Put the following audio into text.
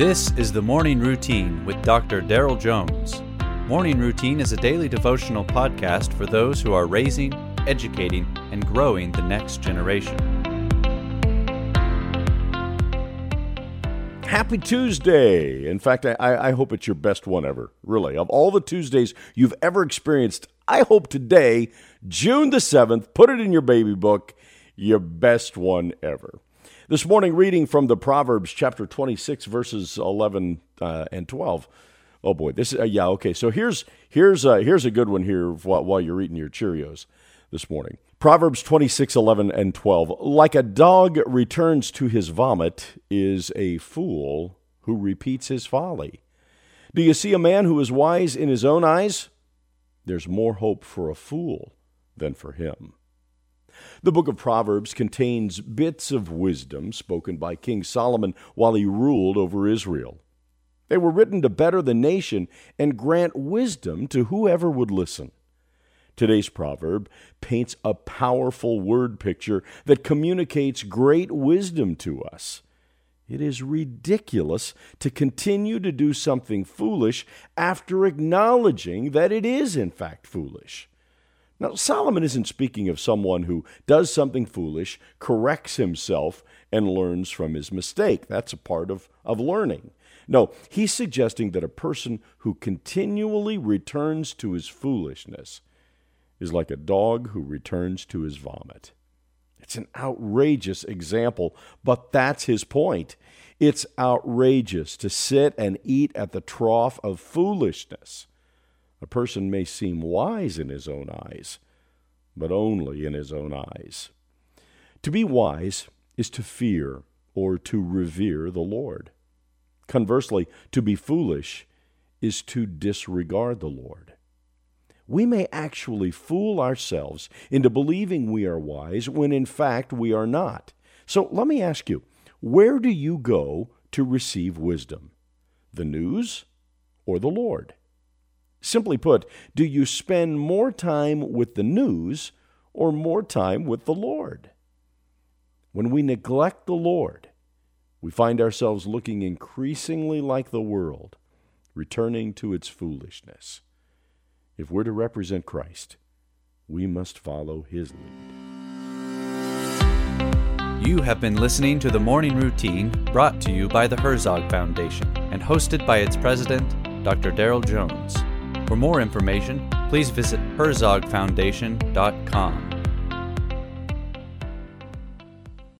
This is the Morning Routine with Dr. Daryl Jones. Morning Routine is a daily devotional podcast for those who are raising, educating, and growing the next generation. Happy Tuesday! In fact, I, I hope it's your best one ever. Really. Of all the Tuesdays you've ever experienced, I hope today, June the 7th, put it in your baby book, your best one ever. This morning, reading from the Proverbs chapter 26, verses 11 uh, and 12. Oh boy, this is, uh, yeah, okay. So here's, here's, uh, here's a good one here while, while you're eating your Cheerios this morning. Proverbs 26, 11 and 12. Like a dog returns to his vomit is a fool who repeats his folly. Do you see a man who is wise in his own eyes? There's more hope for a fool than for him. The book of Proverbs contains bits of wisdom spoken by King Solomon while he ruled over Israel. They were written to better the nation and grant wisdom to whoever would listen. Today's proverb paints a powerful word picture that communicates great wisdom to us. It is ridiculous to continue to do something foolish after acknowledging that it is, in fact, foolish. Now, Solomon isn't speaking of someone who does something foolish, corrects himself, and learns from his mistake. That's a part of, of learning. No, he's suggesting that a person who continually returns to his foolishness is like a dog who returns to his vomit. It's an outrageous example, but that's his point. It's outrageous to sit and eat at the trough of foolishness. A person may seem wise in his own eyes, but only in his own eyes. To be wise is to fear or to revere the Lord. Conversely, to be foolish is to disregard the Lord. We may actually fool ourselves into believing we are wise when in fact we are not. So let me ask you where do you go to receive wisdom? The news or the Lord? Simply put, do you spend more time with the news or more time with the Lord? When we neglect the Lord, we find ourselves looking increasingly like the world, returning to its foolishness. If we're to represent Christ, we must follow his lead. You have been listening to the Morning Routine brought to you by the Herzog Foundation and hosted by its president, Dr. Daryl Jones. For more information, please visit herzogfoundation.com.